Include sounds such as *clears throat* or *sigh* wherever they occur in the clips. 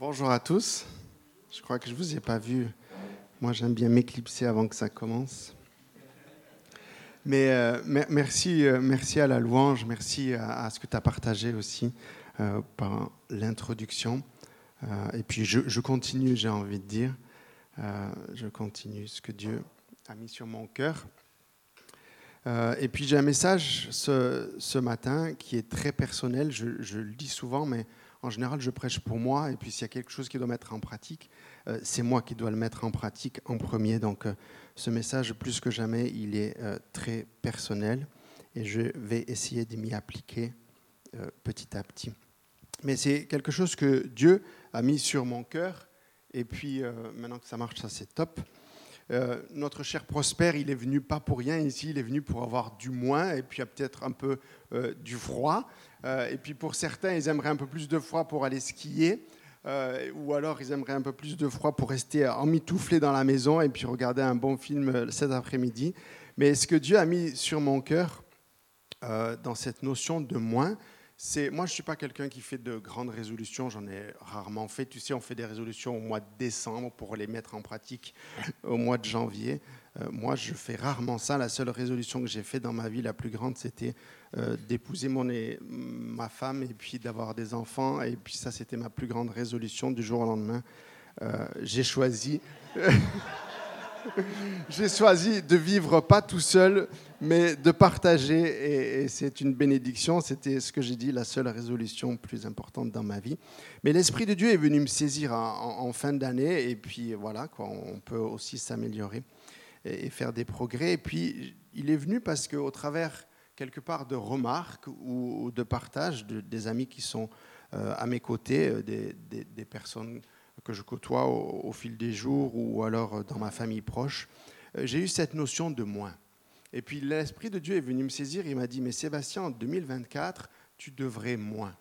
Bonjour à tous. Je crois que je ne vous ai pas vu. Moi, j'aime bien m'éclipser avant que ça commence. Mais euh, merci, euh, merci à la louange, merci à, ce que tu as partagé aussi euh, par l'introduction. et puis je, continue, j'ai envie de dire. je continue ce que Dieu a mis sur mon cœur. et puis j'ai un message ce, matin qui est très personnel. Je le dis souvent, mais en général, je prêche pour moi, et puis s'il y a quelque chose qui doit mettre en pratique, euh, c'est moi qui dois le mettre en pratique en premier. Donc euh, ce message, plus que jamais, il est euh, très personnel, et je vais essayer de m'y appliquer petit à petit. Mais c'est quelque chose que Dieu a mis sur mon cœur, et puis maintenant que ça marche, ça c'est top. Notre cher Prosper, il est venu pas pour rien ici, il est venu pour avoir du moins et puis peut-être un peu du froid. Euh, et puis pour certains, ils aimeraient un peu plus de froid pour aller skier. Euh, ou alors ils aimeraient un peu plus de froid pour rester emmitouflés dans la maison et puis regarder un bon film euh, cet après-midi. Mais ce que Dieu a mis sur mon cœur dans cette notion de moins, moi je suis pas quelqu'un qui fait de grandes résolutions, j'en ai rarement fait. Tu sais, on fait des résolutions au mois de décembre pour les mettre en pratique au mois de janvier. moi, je fais rarement ça. La seule résolution que j'ai faite dans ma vie, la plus grande, c'était euh, d'épouser ma femme et puis d'avoir des enfants. Et puis ça, c'était ma plus grande résolution du jour au lendemain. Euh, j'ai choisi... *laughs* j'ai choisi de vivre pas tout seul, mais de partager, et, c'est une bénédiction. C'était ce que j'ai dit, la seule résolution plus importante dans ma vie. Mais l'Esprit de Dieu est venu me saisir en, fin d'année, et puis voilà, on peut aussi s'améliorer et, faire des progrès. Et puis, il est venu parce qu'au travers quelque part de remarques ou de partage de, des amis qui sont euh, à mes côtés, euh, des, personnes que je côtoie au, fil des jours ou alors euh, dans ma famille proche, j'ai eu cette notion de moins. Et puis l'Esprit de Dieu est venu me saisir, il m'a dit, mais Sébastien, en 2024, tu devrais moins.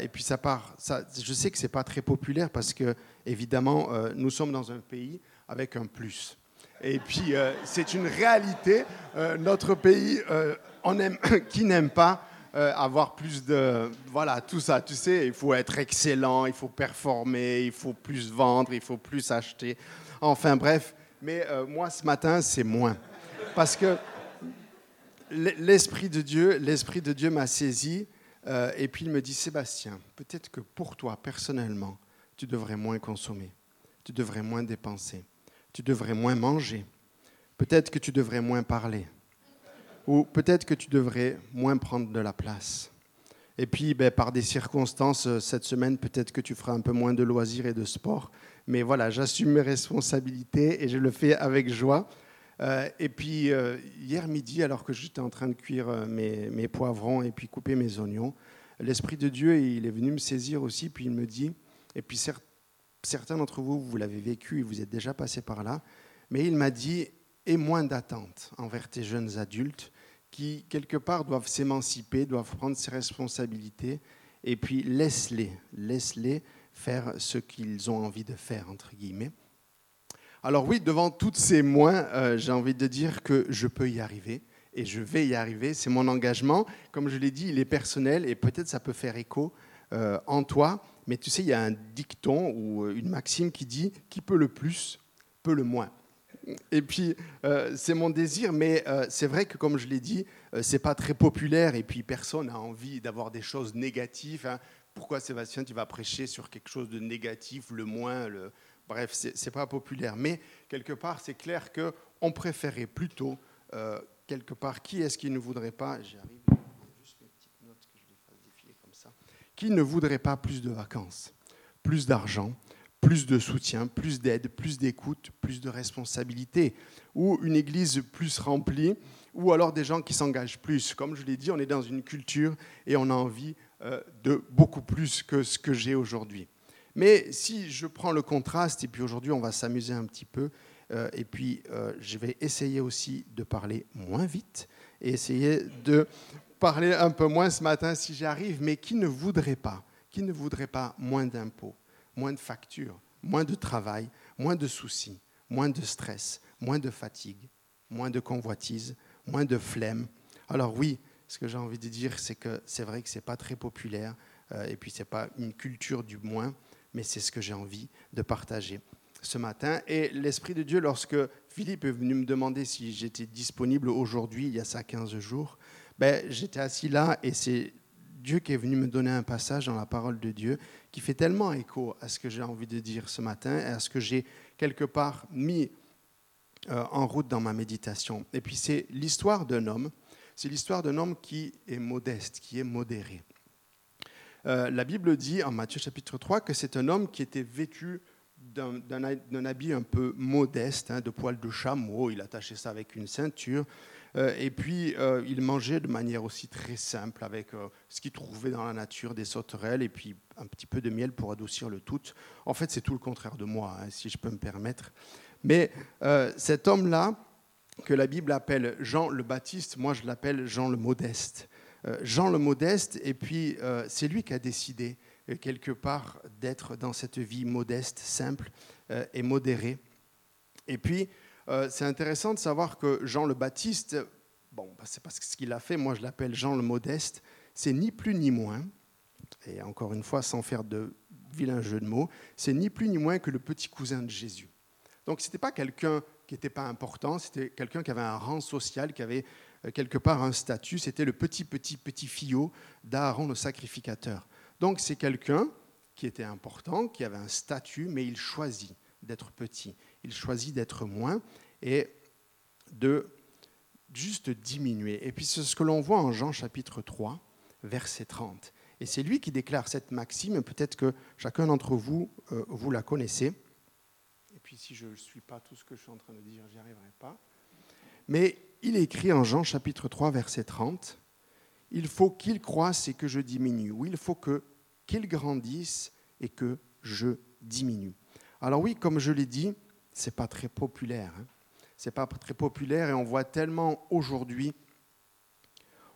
et puis ça part, je sais que ce n'est pas très populaire parce que, évidemment, nous sommes dans un pays avec un plus. Et puis, euh, c'est une réalité. Euh, notre pays, euh, *coughs* qui n'aime pas avoir plus de... Voilà, tout ça, tu sais, il faut être excellent, il faut performer, il faut plus vendre, il faut plus acheter. Enfin, bref. Mais moi, ce matin, c'est moins. Parce que l'Esprit de Dieu, l'Esprit de Dieu m'a saisi. et puis, il me dit, Sébastien, peut-être que pour toi, personnellement, tu devrais moins consommer. Tu devrais moins dépenser tu devrais moins manger. Peut-être que tu devrais moins parler. Ou peut-être que tu devrais moins prendre de la place. Et puis, ben, par des circonstances, euh, cette semaine, peut-être que tu feras un peu moins de loisirs et de sport. Mais voilà, j'assume mes responsabilités et je le fais avec joie. Euh, et puis, euh, hier midi, alors que j'étais en train de cuire mes, mes, poivrons et puis couper mes oignons, l'Esprit de Dieu, il est venu me saisir aussi, puis il me dit, et puis certains d'entre vous, vous l'avez vécu et vous êtes déjà passé par là, mais il m'a dit, aie moins d'attente envers tes jeunes adultes qui, quelque part, doivent s'émanciper, doivent prendre ses responsabilités, et puis laisse-les, laisse-les faire ce qu'ils ont envie de faire, entre guillemets. Alors oui, devant tous ces moins, euh, j'ai envie de dire que je peux y arriver, et je vais y arriver, c'est mon engagement. Comme je l'ai dit, il est personnel, et peut-être ça peut faire écho euh, en toi, mais tu sais, il y a un dicton ou euh, une maxime qui dit qui peut le plus, peut le moins. Et puis, euh, c'est mon désir, mais euh, c'est vrai que, comme je l'ai dit, c'est pas très populaire, et puis personne n'a envie d'avoir des choses négatives. Hein. Pourquoi, Sébastien, tu vas prêcher sur quelque chose de négatif, le moins le... Bref, c'est pas populaire. Mais quelque part, c'est clair qu'on préférait plutôt, quelque part, qui est-ce qui ne voudrait pas, j'arrive Qui ne voudrait pas plus de vacances, plus d'argent, plus de soutien, plus d'aide, plus d'écoute, plus de responsabilité, ou une église plus remplie, ou alors des gens qui s'engagent plus. Comme je l'ai dit, on est dans une culture et on a envie euh, de beaucoup plus que ce que j'ai aujourd'hui. Mais si je prends le contraste, et puis aujourd'hui on va s'amuser un petit peu, euh, et puis euh, je vais essayer aussi de parler moins vite et essayer de parler un peu moins ce matin si j'y arrive, mais qui ne voudrait pas Qui ne voudrait pas moins d'impôts, moins de factures, moins de travail, moins de soucis, moins de stress, moins de fatigue, moins de convoitise, moins de flemme? Alors oui, ce que j'ai envie de dire, c'est que c'est vrai que ce n'est pas très populaire, euh, et puis ce n'est pas une culture du moins, mais c'est ce que j'ai envie de partager ce matin. Et l'Esprit de Dieu, lorsque Philippe est venu me demander si j'étais disponible aujourd'hui, il y a ça 15 jours, ben, j'étais assis là et c'est Dieu qui est venu me donner un passage dans la parole de Dieu qui fait tellement écho à ce que j'ai envie de dire ce matin et à ce que j'ai quelque part mis euh, en route dans ma méditation. Et puis c'est l'histoire d'un homme, c'est l'histoire d'un homme qui est modeste, qui est modéré. Euh, la Bible dit en Matthieu chapitre 3 que c'est un homme qui était vêtu d'un habit un peu modeste, hein, de poils de chameau, il attachait ça avec une ceinture, euh, et puis euh, il mangeait de manière aussi très simple, avec ce qu'il trouvait dans la nature, des sauterelles, et puis un petit peu de miel pour adoucir le tout. En fait, c'est tout le contraire de moi, hein, si je peux me permettre. Mais cet homme-là, que la Bible appelle Jean le Baptiste, moi je l'appelle Jean le Modeste. Jean le Modeste, et puis c'est lui qui a décidé euh, quelque part d'être dans cette vie modeste, simple euh, et modérée. Et puis, euh, c'est intéressant de savoir que Jean le Baptiste, bon, bah, c'est parce que ce qu'il a fait, moi je l'appelle Jean le Modeste, c'est ni plus ni moins, et encore une fois, sans faire de vilain jeu de mots, c'est ni plus ni moins que le petit cousin de Jésus. Donc, ce n'était pas quelqu'un qui n'était pas important, c'était quelqu'un qui avait un rang social, qui avait quelque part un statut, c'était le petit, petit, petit fillot d'Aaron le sacrificateur. Donc c'est quelqu'un qui était important, qui avait un statut, mais il choisit d'être petit, il choisit d'être moins et de juste diminuer. Et puis c'est ce que l'on voit en Jean chapitre 3, verset 30. Et c'est lui qui déclare cette maxime, peut-être que chacun d'entre vous, euh, vous la connaissez. Et puis si je ne suis pas tout ce que je suis en train de dire, j'y arriverai pas. Mais il écrit en Jean chapitre 3, verset 30, Il faut qu'il croisse et que je diminue, ou il faut que qu'il grandisse et que je diminue. Alors oui, comme je l'ai dit, c'est pas très populaire. Hein. C'est pas très populaire et on voit tellement aujourd'hui,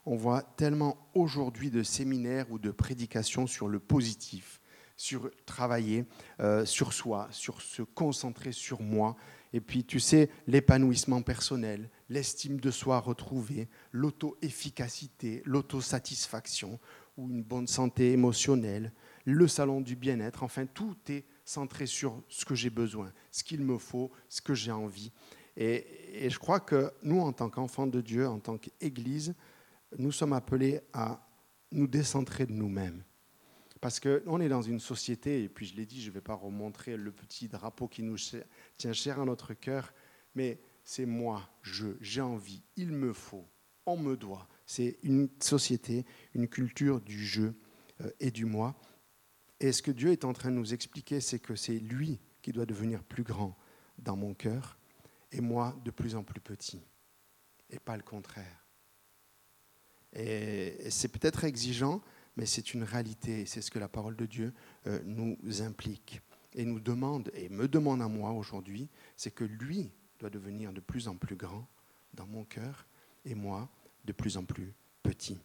on voit tellement aujourd'hui de séminaires ou de prédications sur le positif, sur travailler euh, sur soi, sur se concentrer sur moi. Et puis, tu sais, l'épanouissement personnel, l'estime de soi retrouvée, l'auto-efficacité, l'autosatisfaction ou une bonne santé émotionnelle, le salon du bien-être, enfin tout est centré sur ce que j'ai besoin, ce qu'il me faut, ce que j'ai envie. Et, je crois que nous, en tant qu'enfants de Dieu, en tant qu'Église, nous sommes appelés à nous décentrer de nous-mêmes. Parce qu'on est dans une société, et puis je l'ai dit, je ne vais pas remontrer le petit drapeau qui nous tient cher à notre cœur, mais c'est moi, je, j'ai envie, il me faut, on me doit. C'est une société, une culture du je euh, et du moi. Et ce que Dieu est en train de nous expliquer, c'est que c'est lui qui doit devenir plus grand dans mon cœur et moi de plus en plus petit, et pas le contraire. Et c'est peut-être exigeant, mais c'est une réalité, c'est ce que la parole de Dieu euh, nous implique et nous demande, et me demande à moi aujourd'hui, c'est que lui devenir de plus en plus grand dans mon cœur et moi de plus en plus petit.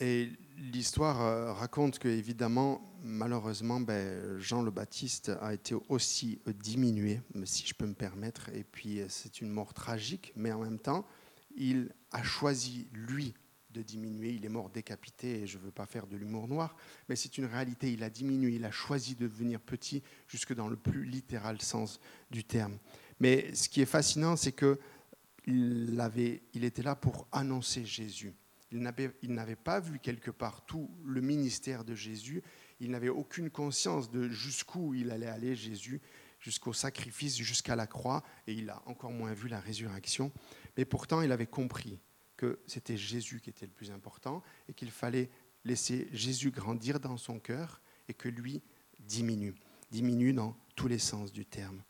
Et l'histoire euh, raconte que, évidemment, malheureusement, ben, Jean le Baptiste a été aussi diminué, si je peux me permettre. Et puis, euh, c'est une mort tragique, mais en même temps, il a choisi, lui, de diminuer. Il est mort décapité, et je ne veux pas faire de l'humour noir, mais c'est une réalité. Il a diminué, il a choisi de devenir petit, jusque dans le plus littéral sens du terme. Mais ce qui est fascinant, c'est que il, avait, il était là pour annoncer Jésus. Il n'avait pas vu quelque part tout le ministère de Jésus. Il n'avait aucune conscience de jusqu'où il allait aller, Jésus, jusqu'au sacrifice, jusqu'à la croix. Et il a encore moins vu la résurrection. Mais pourtant, il avait compris que c'était Jésus qui était le plus important et qu'il fallait laisser Jésus grandir dans son cœur et que lui diminue. Diminue dans tous les sens du terme.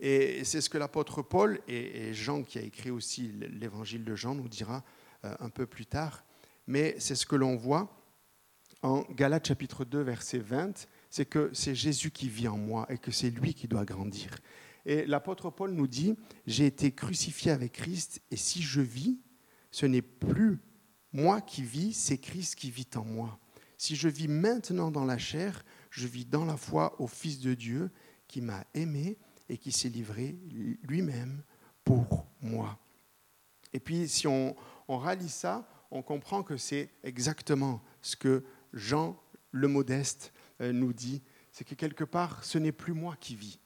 Et c'est ce que l'apôtre Paul et Jean, qui a écrit aussi l'évangile de Jean, nous dira euh, un peu plus tard. Mais c'est ce que l'on voit en Galates chapitre 2, verset 20, c'est que c'est Jésus qui vit en moi et que c'est lui qui doit grandir. Et l'apôtre Paul nous dit, j'ai été crucifié avec Christ et si je vis, ce n'est plus moi qui vis, c'est Christ qui vit en moi. Si je vis maintenant dans la chair, je vis dans la foi au Fils de Dieu qui m'a aimé et qui s'est livré lui-même pour moi. Et puis si on, réalise ça, on comprend que c'est exactement ce que Jean le modeste, euh, nous dit, c'est que quelque part, ce n'est plus moi qui vis.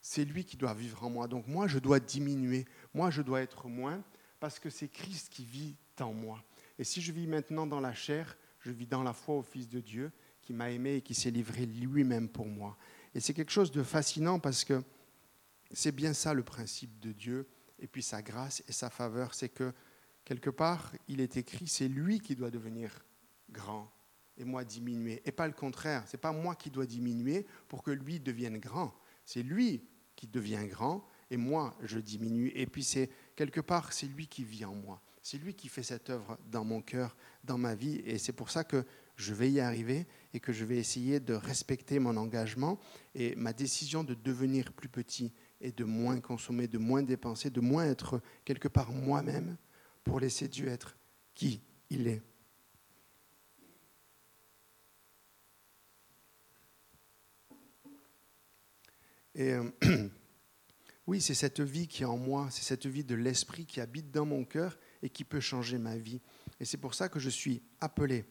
C'est lui qui doit vivre en moi. Donc moi, je dois diminuer. Moi, je dois être moins parce que c'est Christ qui vit en moi. Et si je vis maintenant dans la chair, je vis dans la foi au Fils de Dieu qui m'a aimé et qui s'est livré lui-même pour moi. Et c'est quelque chose de fascinant parce que c'est bien ça le principe de Dieu et puis sa grâce et sa faveur, c'est que quelque part, il est écrit, c'est lui qui doit devenir grand et moi diminuer, et pas le contraire. C'est pas moi qui dois diminuer pour que lui devienne grand. C'est lui qui devient grand et moi je diminue. Et puis c'est quelque part, c'est lui qui vit en moi. C'est lui qui fait cette œuvre dans mon cœur, dans ma vie, et c'est pour ça que je vais y arriver et que je vais essayer de respecter mon engagement et ma décision de devenir plus petit et de moins consommer, de moins dépenser, de moins être quelque part moi-même pour laisser Dieu être qui il est. Euh, *clears throat* oui, c'est cette vie qui est en moi, c'est cette vie de l'esprit qui habite dans mon cœur et qui peut changer ma vie. Et c'est pour ça que je suis appelé,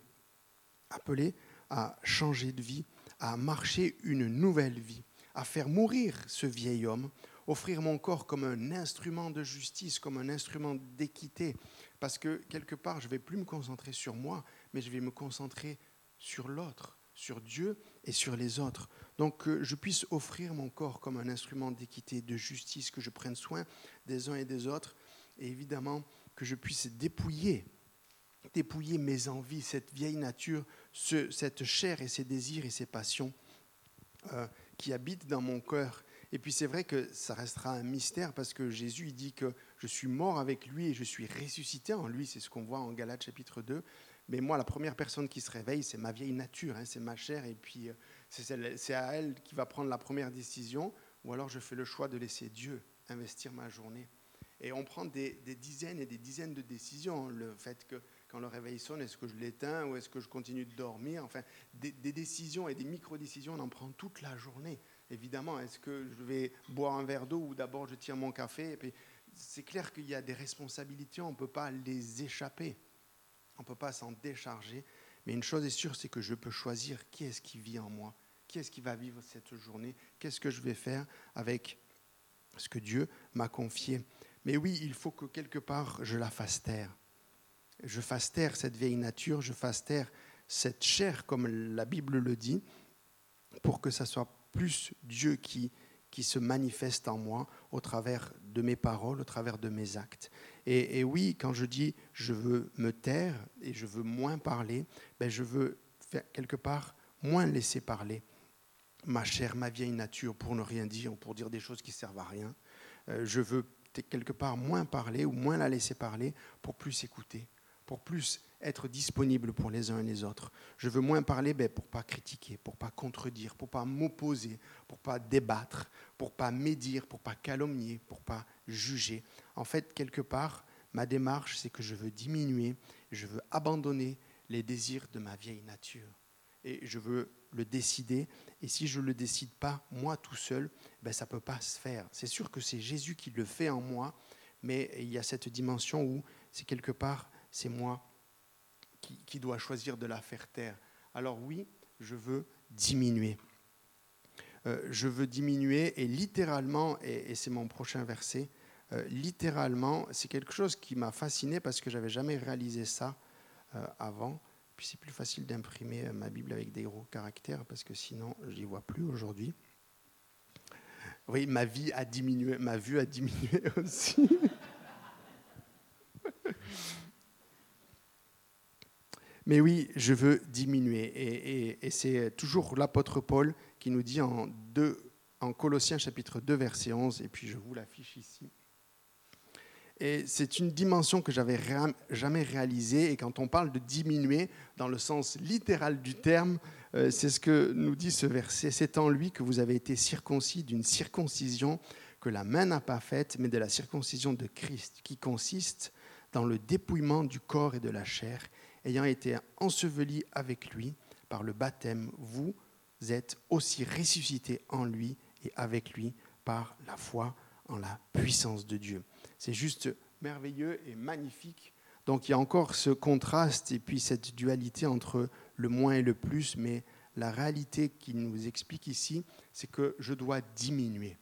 appelé à changer de vie, à marcher une nouvelle vie, à faire mourir ce vieil homme, offrir mon corps comme un instrument de justice, comme un instrument d'équité, parce que quelque part, je ne vais plus me concentrer sur moi, mais je vais me concentrer sur l'autre, sur Dieu et sur les autres. Donc que je puisse offrir mon corps comme un instrument d'équité, de justice, que je prenne soin des uns et des autres, et évidemment que je puisse dépouiller, dépouiller mes envies, cette vieille nature, cette chair et ses désirs et ses passions euh, qui habitent dans mon cœur. Et puis c'est vrai que ça restera un mystère parce que Jésus il dit que je suis mort avec lui et je suis ressuscité en lui, c'est ce qu'on voit en Galates chapitre 2. Mais moi, la première personne qui se réveille, c'est ma vieille nature, hein, c'est ma chair, et puis euh, c'est à elle qui va prendre la première décision, ou alors je fais le choix de laisser Dieu investir ma journée. Et on prend des, dizaines et des dizaines de décisions. Le fait que quand le réveil sonne, est-ce que je l'éteins ou est-ce que je continue de dormir? Enfin, des, décisions et des micro-décisions, on en prend toute la journée. Évidemment, est-ce que je vais boire un verre d'eau ou d'abord je tire mon café? C'est clair qu'il y a des responsabilités, on ne peut pas les échapper. On ne peut pas s'en décharger. Mais une chose est sûre, c'est que je peux choisir qui est-ce qui vit en moi, qui est-ce qui va vivre cette journée, qu'est-ce que je vais faire avec ce que Dieu m'a confié? Mais oui, il faut que quelque part je la fasse taire. Je fasse taire cette vieille nature, je fasse taire cette chair, comme la Bible le dit, pour que ça soit plus Dieu qui, qui se manifeste en moi au travers de mes paroles, au travers de mes actes. Et, oui, quand je dis je veux me taire et je veux moins parler, ben je veux faire quelque part moins laisser parler ma chair, ma vieille nature pour ne rien dire, pour dire des choses qui servent à rien. Euh, je veux quelque part moins parler ou moins la laisser parler pour plus écouter, pour plus être disponible pour les uns et les autres. Je veux moins parler ben, pour pas critiquer, pour pas contredire, pour pas m'opposer, pour pas débattre, pour pas médire, pour pas calomnier, pour pas juger. En fait, quelque part, ma démarche, c'est que je veux diminuer, je veux abandonner les désirs de ma vieille nature. Et je veux le décider. Et si je ne le décide pas, moi tout seul, ben, ça ne peut pas se faire. C'est sûr que c'est Jésus qui le fait en moi, mais il y a cette dimension où c'est quelque part, c'est moi qui, dois choisir de la faire taire. Alors oui, je veux diminuer. Euh, je veux diminuer et littéralement, et, c'est mon prochain verset, euh, littéralement, c'est quelque chose qui m'a fasciné parce que j'avais jamais réalisé ça euh, avant. Puis c'est plus facile d'imprimer ma Bible avec des gros caractères parce que sinon, je n'y vois plus aujourd'hui. Oui, ma vie a diminué, ma vue a diminué *laughs* aussi. Mais oui, je veux diminuer. Et, c'est toujours l'apôtre Paul qui nous dit en, en Colossiens chapitre 2, verset 11, et puis je vous l'affiche ici. Et c'est une dimension que j'avais jamais réalisée. Et quand on parle de diminuer, dans le sens littéral du terme, euh, c'est ce que nous dit ce verset. C'est en lui que vous avez été circoncis d'une circoncision que la main n'a pas faite, mais de la circoncision de Christ, qui consiste dans le dépouillement du corps et de la chair ayant été enseveli avec lui par le baptême, vous êtes aussi ressuscités en lui et avec lui par la foi en la puissance de Dieu. C'est juste merveilleux et magnifique Donc il y a encore ce contraste et puis cette dualité entre le moins et le plus, mais la réalité qu'il nous explique ici, c'est que je dois diminuer.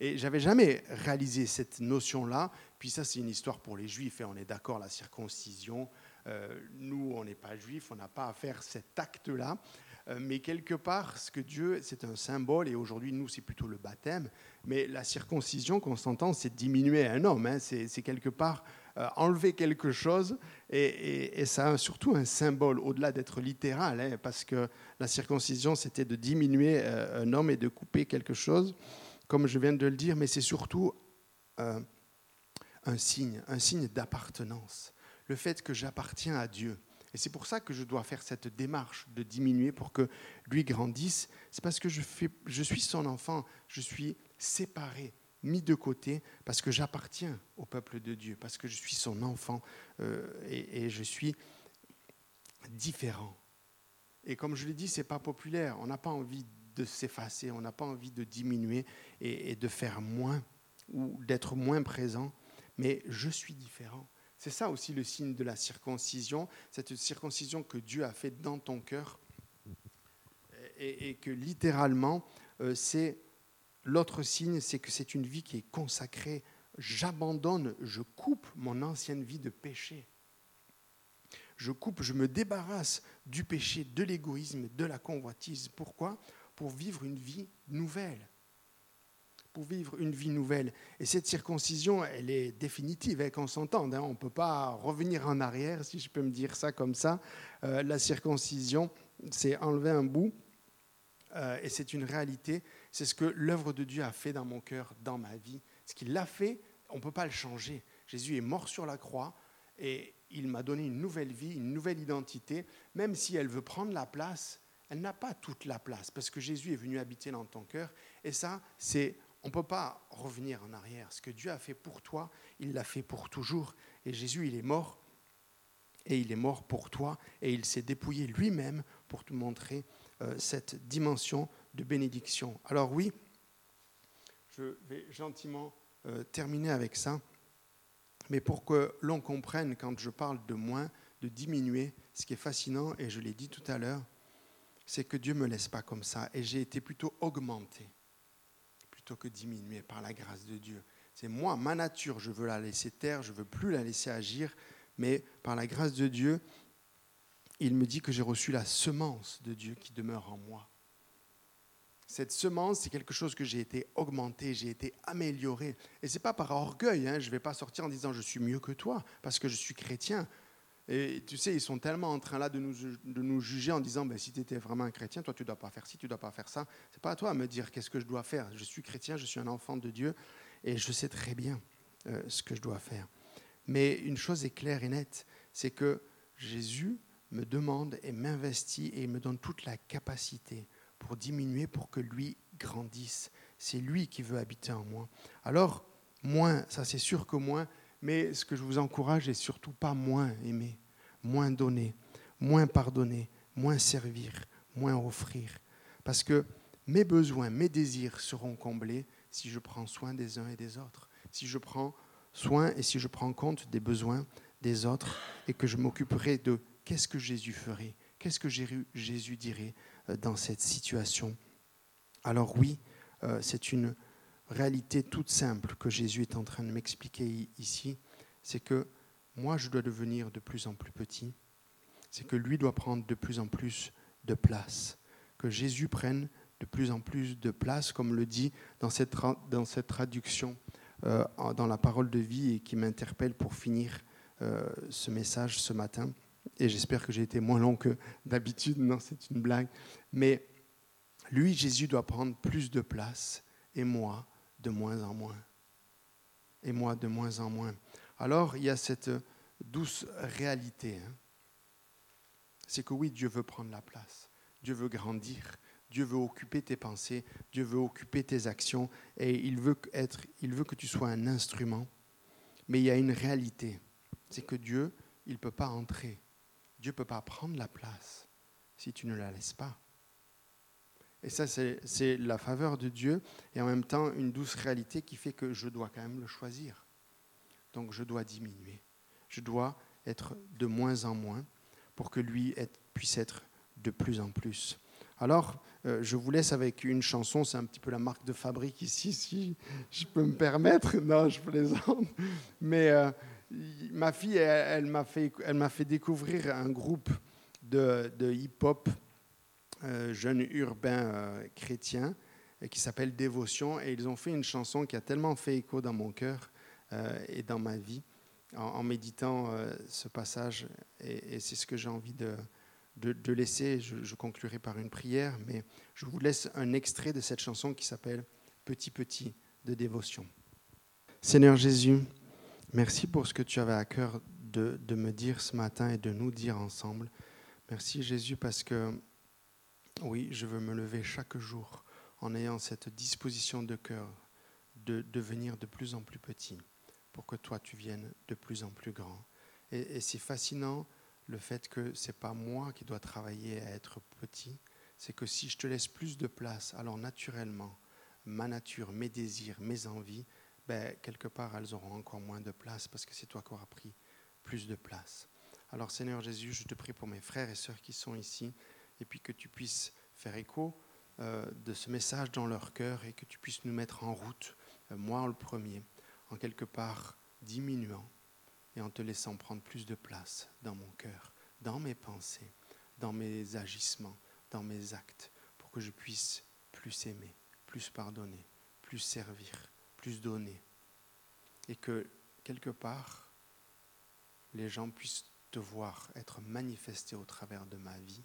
Et j'avais jamais réalisé cette notion-là. Puis ça, c'est une histoire pour les juifs, et on est d'accord, la circoncision. Euh, nous, on n'est pas juifs, on n'a pas à faire cet acte-là. Euh, mais quelque part, ce que Dieu, c'est un symbole, et aujourd'hui, nous, c'est plutôt le baptême. Mais la circoncision, qu'on s'entend, c'est diminuer un homme. Hein. c'est quelque part euh, enlever quelque chose, et, ça a surtout un symbole, au-delà d'être littéral, hein, parce que la circoncision, c'était de diminuer un homme et de couper quelque chose, comme je viens de le dire, mais c'est surtout un signe, un signe d'appartenance, le fait que j'appartiens à Dieu. Et c'est pour ça que je dois faire cette démarche de diminuer pour que lui grandisse. C'est parce que je, suis son enfant, je suis séparé, mis de côté, parce que j'appartiens au peuple de Dieu, parce que je suis son enfant euh, et, je suis différent. Et comme je l'ai dit, ce n'est pas populaire. On n'a pas envie de s'effacer, on n'a pas envie de diminuer et de faire moins ou d'être moins présent. Mais je suis différent. C'est ça aussi le signe de la circoncision, cette circoncision que Dieu a faite dans ton cœur et, que littéralement, euh, c'est l'autre signe, c'est que c'est une vie qui est consacrée. J'abandonne, je coupe mon ancienne vie de péché. Je coupe, je me débarrasse du péché, de l'égoïsme, de la convoitise. Pourquoi? Pour vivre une vie nouvelle pour vivre une vie nouvelle. Et cette circoncision, elle est définitive, hein, qu'on s'entende. Hein. On ne peut pas revenir en arrière, si je peux me dire ça comme ça. Euh, la circoncision, c'est enlever un bout, euh, et c'est une réalité. C'est ce que l'œuvre de Dieu a fait dans mon cœur, dans ma vie. Ce qu'il a fait, on ne peut pas le changer. Jésus est mort sur la croix, et il m'a donné une nouvelle vie, une nouvelle identité, même si elle veut prendre la place. Elle n'a pas toute la place parce que Jésus est venu habiter dans ton cœur. Et ça, c'est on ne peut pas revenir en arrière. Ce que Dieu a fait pour toi, il l'a fait pour toujours. Et Jésus, il est mort. Et il est mort pour toi. Et il s'est dépouillé lui-même pour te montrer euh, cette dimension de bénédiction. Alors oui, je vais gentiment euh, terminer avec ça. Mais pour que l'on comprenne, quand je parle de moins, de diminuer, ce qui est fascinant, et je l'ai dit tout à l'heure, c'est que Dieu ne me laisse pas comme ça. Et j'ai été plutôt augmenté plutôt que diminuer par la grâce de Dieu. C'est moi, ma nature, je veux la laisser taire, je veux plus la laisser agir, mais par la grâce de Dieu, il me dit que j'ai reçu la semence de Dieu qui demeure en moi. Cette semence, c'est quelque chose que j'ai été augmenté, j'ai été amélioré. Et ce n'est pas par orgueil, hein. je ne vais pas sortir en disant je suis mieux que toi, parce que je suis chrétien. Et tu sais, ils sont tellement en train là de nous, de nous juger en disant ben, si tu étais vraiment un chrétien, toi tu ne dois pas faire ci, tu ne dois pas faire ça. Ce n'est pas à toi à me dire qu'est-ce que je dois faire. Je suis chrétien, je suis un enfant de Dieu et je sais très bien euh, ce que je dois faire. Mais une chose est claire et nette c'est que Jésus me demande et m'investit et me donne toute la capacité pour diminuer, pour que lui grandisse. C'est lui qui veut habiter en moi. Alors, moins, ça c'est sûr que moins, mais ce que je vous encourage est surtout pas moins aimer, moins donner, moins pardonner, moins servir, moins offrir. Parce que mes besoins, mes désirs seront comblés si je prends soin des uns et des autres, si je prends soin et si je prends compte des besoins des autres et que je m'occuperai de qu'est-ce que Jésus ferait, qu'est-ce que Jésus dirait euh, dans cette situation. Alors oui, euh, c'est une réalité toute simple que Jésus est en train de m'expliquer ici, c'est que moi, je dois devenir de plus en plus petit, c'est que lui doit prendre de plus en plus de place, que Jésus prenne de plus en plus de place, comme le dit dans cette, dans cette traduction euh, dans la parole de vie et qui m'interpelle pour finir euh, ce message ce matin. Et j'espère que j'ai été moins long que d'habitude, non, c'est une blague. Mais lui, Jésus, doit prendre plus de place, et moi, de moins en moins. Et moi, de moins en moins. Alors, il y a cette douce réalité. Hein. C'est que oui, Dieu veut prendre la place. Dieu veut grandir. Dieu veut occuper tes pensées. Dieu veut occuper tes actions. Et il veut, être, il veut que tu sois un instrument. Mais il y a une réalité. C'est que Dieu, il ne peut pas entrer. Dieu ne peut pas prendre la place si tu ne la laisses pas. Et ça, c'est la faveur de Dieu et en même temps une douce réalité qui fait que je dois quand même le choisir. Donc je dois diminuer. Je dois être de moins en moins pour que lui puisse être de plus en plus. Alors, euh, je vous laisse avec une chanson, c'est un petit peu la marque de fabrique ici, *laughs* si je peux me permettre. Non, je plaisante. Mais euh, ma fille, elle, m'a fait, découvrir un groupe de, hip-hop jeune urbain chrétien qui s'appelle Dévotion. Et ils ont fait une chanson qui a tellement fait écho dans mon cœur et dans ma vie en, méditant ce passage. et c'est ce que j'ai envie de de, laisser, je, conclurai par une prière, mais je vous laisse un extrait de cette chanson qui s'appelle Petit Petit de dévotion. Seigneur Jésus, merci pour ce que tu avais à cœur de, de me dire ce matin et de nous dire ensemble. Merci Jésus parce que oui, je veux me lever chaque jour en ayant cette disposition de cœur de devenir de plus en plus petit pour que toi tu viennes de plus en plus grand. Et, c'est fascinant le fait que c'est pas moi qui dois travailler à être petit, c'est que si je te laisse plus de place, alors naturellement, ma nature, mes désirs, mes envies, ben, quelque part, elles auront encore moins de place parce que c'est toi qui auras pris plus de place. Alors Seigneur Jésus, je te prie pour mes frères et sœurs qui sont ici, et puis que tu puisses faire écho euh, de ce message dans leur cœur et que tu puisses nous mettre en route, euh, moi le premier, en quelque part diminuant et en te laissant prendre plus de place dans mon cœur, dans mes pensées, dans mes agissements, dans mes actes, pour que je puisse plus aimer, plus pardonner, plus servir, plus donner. Et que quelque part, les gens puissent te voir être manifesté au travers de ma vie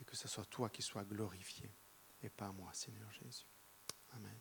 et que ce soit toi qui sois glorifié et pas moi, Seigneur Jésus. Amen.